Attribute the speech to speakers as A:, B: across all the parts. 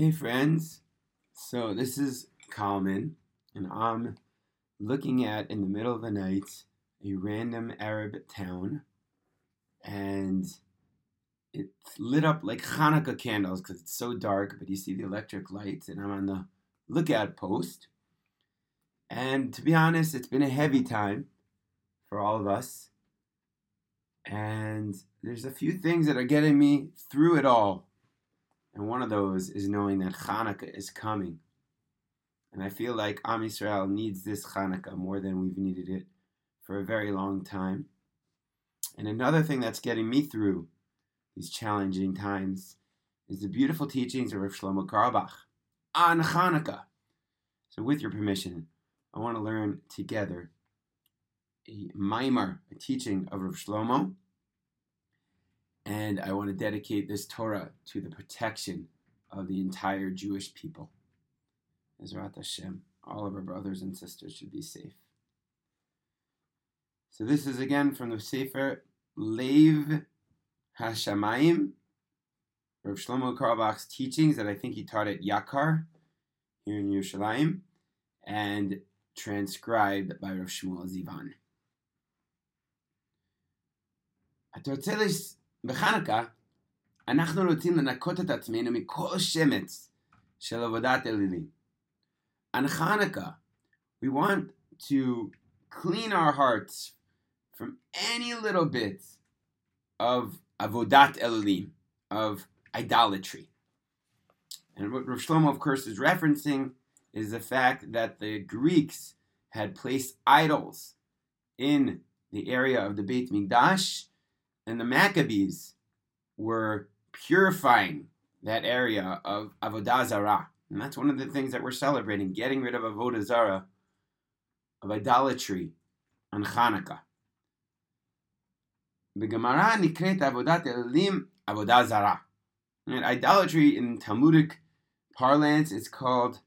A: Hey friends, so this is Kalman, and I'm looking at in the middle of the night a random Arab town, and it's lit up like Hanukkah candles because it's so dark, but you see the electric lights, and I'm on the lookout post. And to be honest, it's been a heavy time for all of us. And there's a few things that are getting me through it all. And one of those is knowing that Hanukkah is coming. And I feel like Am Yisrael needs this Hanukkah more than we've needed it for a very long time. And another thing that's getting me through these challenging times is the beautiful teachings of Rav Shlomo Carlebach on Hanukkah. So, with your permission, I want to learn together a Maimar, a teaching of Rav Shlomo, and I want to dedicate this Torah to the protection of the entire Jewish people. Ezrat Hashem, all of our brothers and sisters should be safe. So this is again from the Sefer Lev Hashamayim, Rav Shlomo Carlebach's teachings that I think he taught at Yakar here in Yerushalayim, and transcribed by Rav Shmuel Zivan. בחנוכה, אנחנו רוצים לנקות את עצמנו מכל שמץ של עבודת אלילים. On Hanukkah, we want to clean our hearts from any little bit of avodat elim, of idolatry. And what Rav Shlomo, of course, is referencing is the fact that the Greeks had placed idols in the area of the Beit Mikdash, and the Maccabees were purifying that area of avodah zarah. And that's one of the things that we're celebrating, getting rid of avodah zarah, of idolatry on Hanukkah. The Gemara nikret avodat elim avodah zarah. And idolatry in Talmudic parlance is called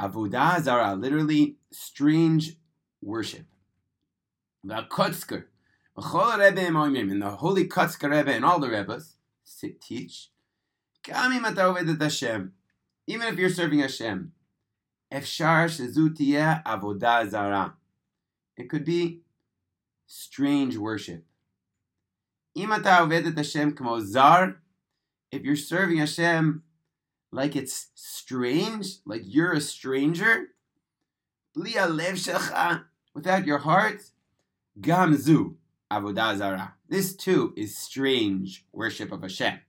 A: avodah zarah, literally strange worship. The Kotzker, and the holy Kotzker Rebbe and all the Rebbes teach, even if you're serving Hashem, it could be strange worship. If you're serving Hashem like it's strange, like you're a stranger, without your heart, gamzu. Avodah Zarah. This too is strange worship of Hashem.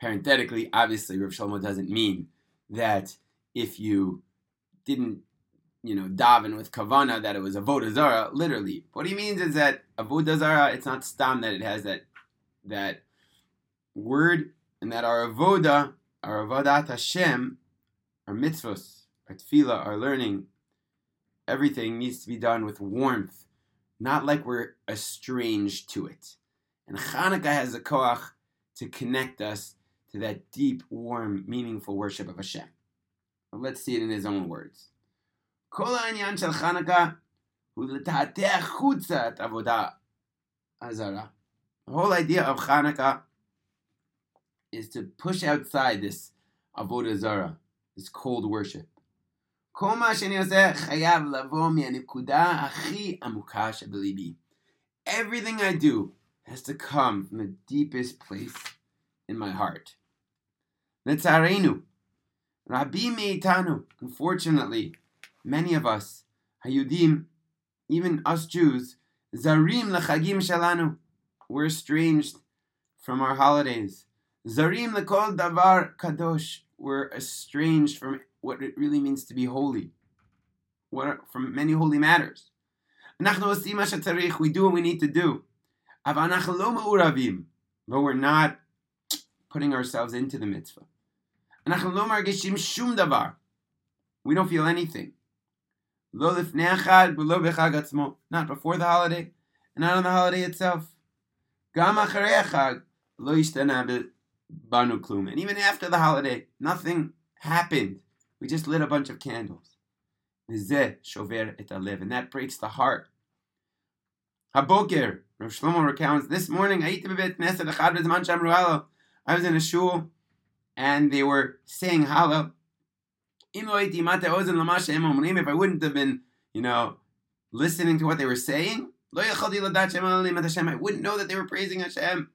A: Parenthetically, obviously, Rav Shlomo doesn't mean that if you didn't, you know, daven with kavana that it was avodah zara. Literally, what he means is that avodah zara. It's not stam that it has that that word, and that our avodah, our avodat Hashem, our mitzvos, our tefillah, our learning, everything needs to be done with warmth not like we're estranged to it. And Hanukkah has a koach to connect us to that deep, warm, meaningful worship of Hashem. But let's see it in his own words. The whole idea of Chanukah is to push outside this avodah zara, this cold worship. Everything I do has to come from the deepest place in my heart. Netzarenu. Rabbi Meitanu. Unfortunately, many of us, Hayudim, even us Jews, Zarim lechagim shalanu. We're estranged from our holidays. Zarim lekol davar kadosh. We're estranged from what it really means to be holy. What from many holy matters. We do what we need to do. But we're not putting ourselves into the mitzvah. We don't feel anything. Not before the holiday, and not on the holiday itself. And even after the holiday, nothing happened. We just lit a bunch of candles. And that breaks the heart. Haboker, Rosh Shlomo recounts, this morning, I was in a shul and they were saying Hallel. If I wouldn't have been, you know, listening to what they were saying, I wouldn't know that they were praising Hashem.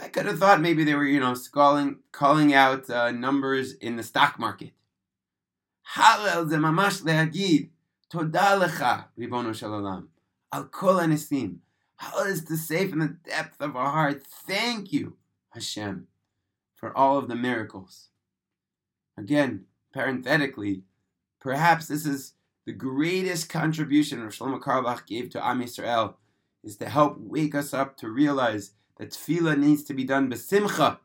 A: I could have thought maybe they were, you know, calling, calling out uh, numbers in the stock market. Hallel ze mamash le'agid. Toda lecha, Ribono Shel Olam. Al kol anisim. How is to say from the depth of our heart, thank you, Hashem, for all of the miracles. Again, parenthetically, perhaps this is the greatest contribution Rav Shlomo Carlebach gave to Am Yisrael, is to help wake us up to realize that tefillah needs to be done besimcha.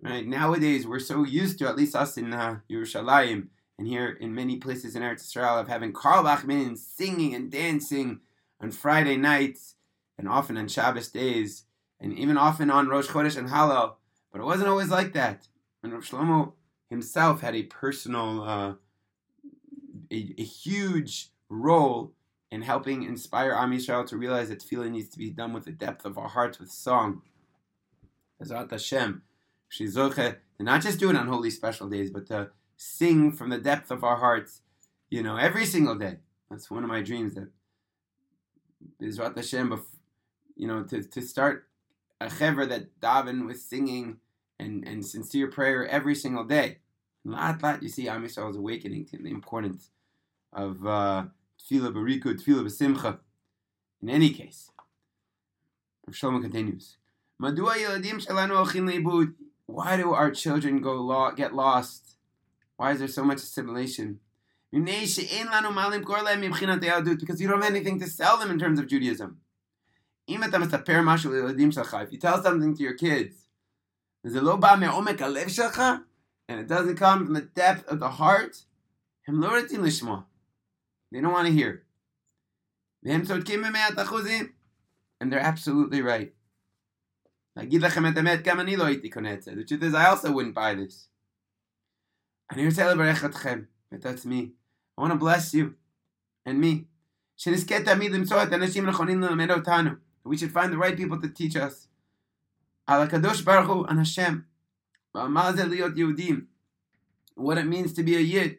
A: Right nowadays, we're so used to, at least us in uh, Yerushalayim, and here in many places in Eretz Israel, of having Carlebach minyan singing and dancing on Friday nights and often on Shabbos days, and even often on Rosh Chodesh and Hallel. But it wasn't always like that. And Rav Shlomo himself had a personal, uh, a, a, huge role in helping inspire Am Yisrael to realize that tefillah needs to be done with the depth of our hearts with song. Ezrat Hashem, Shizoche, to not just do it on holy special days, but to sing from the depth of our hearts, you know, every single day. That's one of my dreams that Bezrat Hashem, you know, to, to start a chever that daven with singing and, and sincere prayer every single day. Lat lat, you see, Am Yisrael is awakening to the importance of uh, tefillah bariku, tefillah b'simcha. In any case, Rav Shlomo continues. Why do our children go get lost? Why is there so much assimilation? Because you don't have anything to sell them in terms of Judaism. If you tell something to your kids, and it doesn't come from the depth of the heart, they don't want to hear. And they're absolutely right. The truth is, I also wouldn't buy this. But that's me. I want to bless you and me. We should find the right people to teach us. What it means to be a Yid.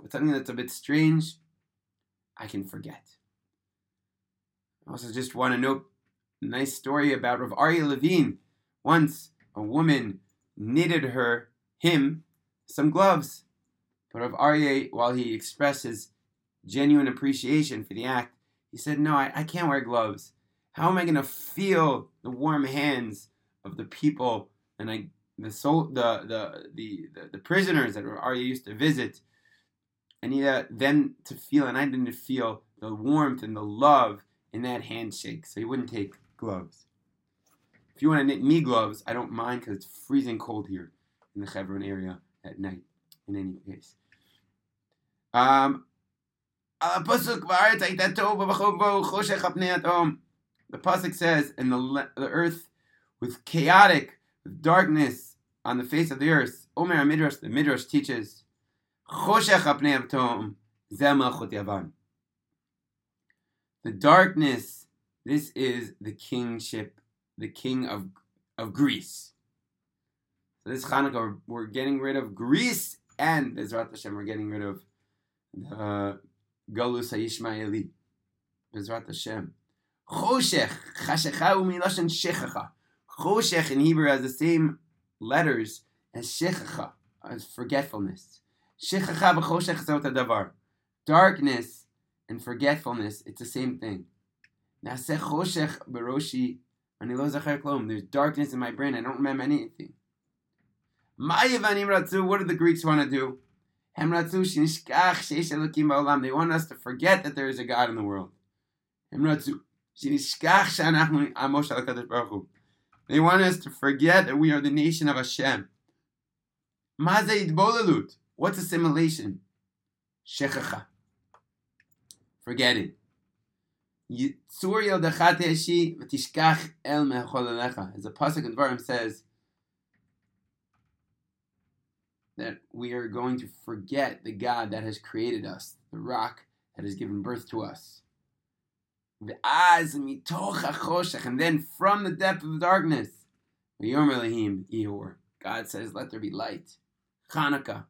A: But something that's a bit strange, I can forget. I also just want to note a nice story about Rav Aryeh Levine. Once a woman knitted her him some gloves. But Rav Aryeh, while he expressed his genuine appreciation for the act, he said, No, I, I can't wear gloves. How am I going to feel the warm hands of the people and I, the, soul, the, the, the, the, prisoners that Aryeh used to visit? I need uh, them to feel, and I didn't feel the warmth and the love in that handshake. So he wouldn't take gloves. If you want to knit me gloves, I don't mind because it's freezing cold here in the Hebron area at night. In any case, um, the pasuk says, "In the the earth with chaotic darkness on the face of the earth." Omer Midrash, the Midrash teaches, The darkness. This is the kingship, the king of of Greece. So this Hanukkah, we're getting rid of Greece and Bezrat Hashem, we're getting rid of the Galus HaYishmaeli. Bezrat Hashem. Choshech, Chashecha u'miloshen shechacha. Choshech in Hebrew has the same letters as shechacha, as forgetfulness. Shechacha v'choshech zot davar. Darkness and forgetfulness, it's the same thing. Naseh choshech beroshi ani lo zacher klom. There's darkness in my brain, I don't remember anything. What do the Greeks want to do? They want us to forget that there is a God in the world. They want us to forget that we are the nation of Hashem. What's assimilation? Shechacha. Forgetting. As the pasuk in Dvarim says that we are going to forget the God that has created us, the rock that has given birth to us. And then from the depth of the darkness, God says, Let there be light. Chanukah.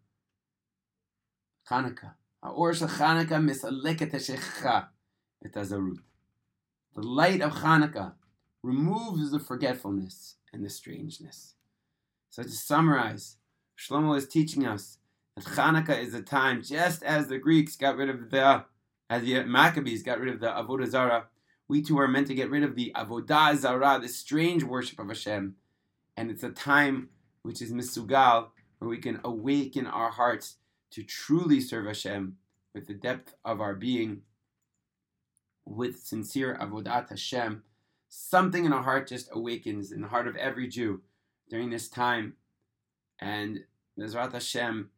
A: Chanukah. The light of Chanukah removes the forgetfulness and the strangeness. So to summarize, Shlomo is teaching us that Chanukah is a time just as the Greeks got rid of the, as the Maccabees got rid of the Avodah Zarah, we too are meant to get rid of the Avodah Zarah, the strange worship of Hashem. And it's a time which is Misugal, where we can awaken our hearts to truly serve Hashem with the depth of our being, with sincere avodat Hashem. Something in our heart just awakens in the heart of every Jew during this time, and Bezrat Hashem,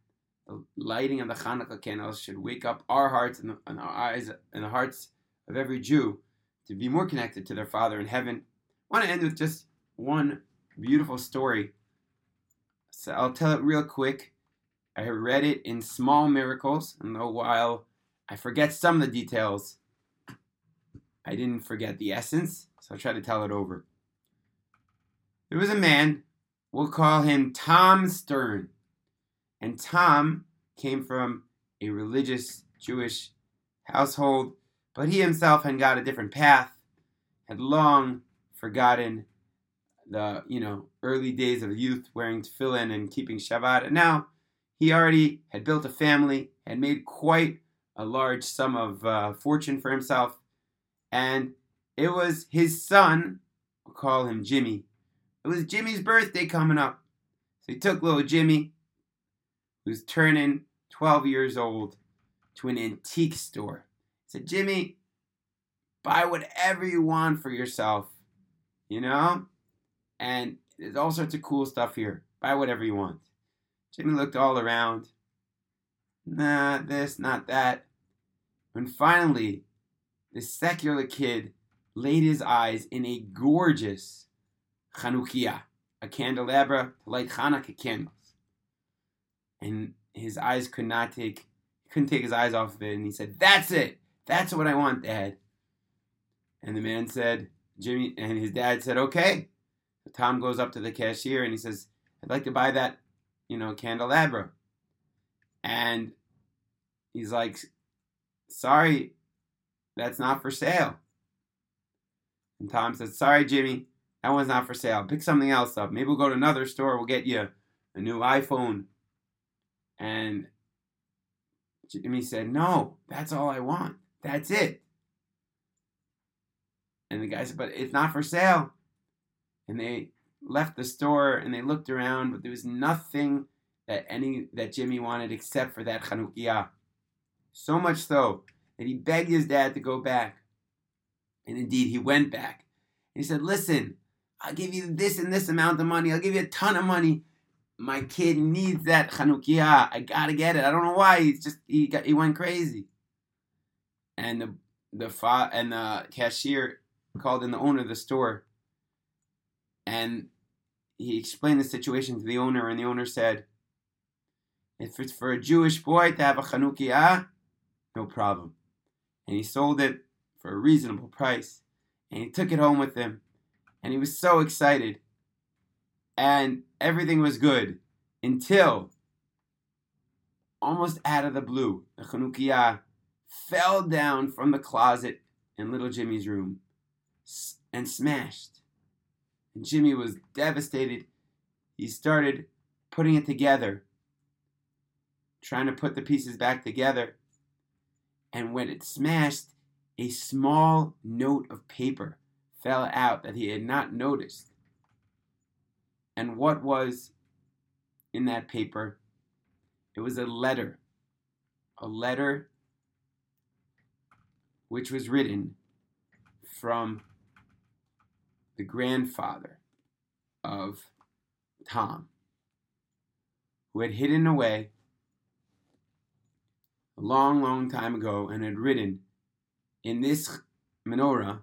A: the lighting of the Hanukkah candles should wake up our hearts and, and our eyes and the hearts of every Jew to be more connected to their Father in heaven. I want to end with just one beautiful story. So I'll tell it real quick. I read it in Small Miracles, and while I forget some of the details, I didn't forget the essence, so I'll try to tell it over. There was a man, we'll call him Tom Stern. And Tom came from a religious Jewish household, but he himself had got a different path, had long forgotten the you know early days of youth wearing tefillin and keeping Shabbat, and now he already had built a family, had made quite a large sum of uh, fortune for himself, and it was his son, we'll call him Jimmy. It was Jimmy's birthday coming up. So he took little Jimmy, who's turning 12 years old, to an antique store. He said, Jimmy, buy whatever you want for yourself, you know? And there's all sorts of cool stuff here. Buy whatever you want. Jimmy looked all around. Nah, this, not that. When finally, the secular kid laid his eyes in a gorgeous Chanukia, a candelabra to light Hanukkah candles. And his eyes could not take, couldn't take his eyes off of it. And he said, That's it. That's what I want, Dad. And the man said, Jimmy, and his dad said, Okay. Tom goes up to the cashier and he says, I'd like to buy that you know, candelabra. And he's like, sorry, that's not for sale. And Tom says, sorry, Jimmy, that one's not for sale. Pick something else up. Maybe we'll go to another store. We'll get you a new iPhone. And Jimmy said, no, that's all I want. That's it. And the guy said, but it's not for sale. And they left the store and they looked around, but there was nothing that any that Jimmy wanted except for that Chanukiah. So much so that he begged his dad to go back. And indeed, he went back. And he said, Listen, I'll give you this and this amount of money. I'll give you a ton of money. My kid needs that Chanukiah. I gotta get it. I don't know why. He's just he got he went crazy. And the the fa- and the cashier called in the owner of the store. And he explained the situation to the owner, and the owner said, If it's for a Jewish boy to have a Chanukiah, no problem. And he sold it for a reasonable price, and he took it home with him, and he was so excited. And everything was good until almost out of the blue, the Chanukiah fell down from the closet in little Jimmy's room and smashed. And Jimmy was devastated. He started putting it together, trying to put the pieces back together. And when it smashed, a small note of paper fell out that he had not noticed. And what was in that paper? It was a letter. A letter which was written from the grandfather of Tom, who had hidden away a long, long time ago and had written, In this menorah,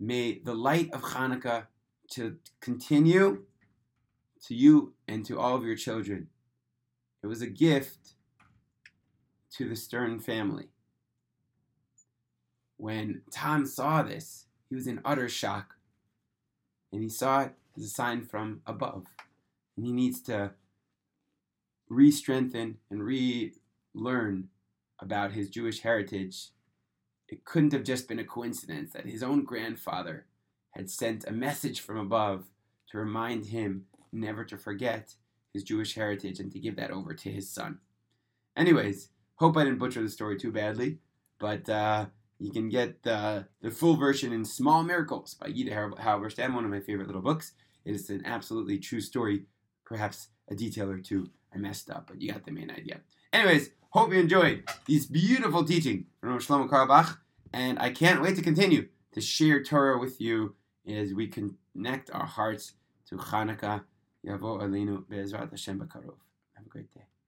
A: may the light of Hanukkah to continue to you and to all of your children. It was a gift to the Stern family. When Tom saw this, he was in utter shock. And he saw it as a sign from above. And he needs to re strengthen and relearn about his Jewish heritage. It couldn't have just been a coincidence that his own grandfather had sent a message from above to remind him never to forget his Jewish heritage and to give that over to his son. Anyways, hope I didn't butcher the story too badly, but uh, you can get uh, the full version in Small Miracles by Yitta Halberstam, one of my favorite little books. It is an absolutely true story, perhaps a detail or two I messed up, but you got the main idea. Anyways, hope you enjoyed this beautiful teaching from Shlomo Carlebach, and I can't wait to continue to share Torah with you as we connect our hearts to Hanukkah. Yavo Alinu Be'ezrat Hashem Bakarov. Have a great day.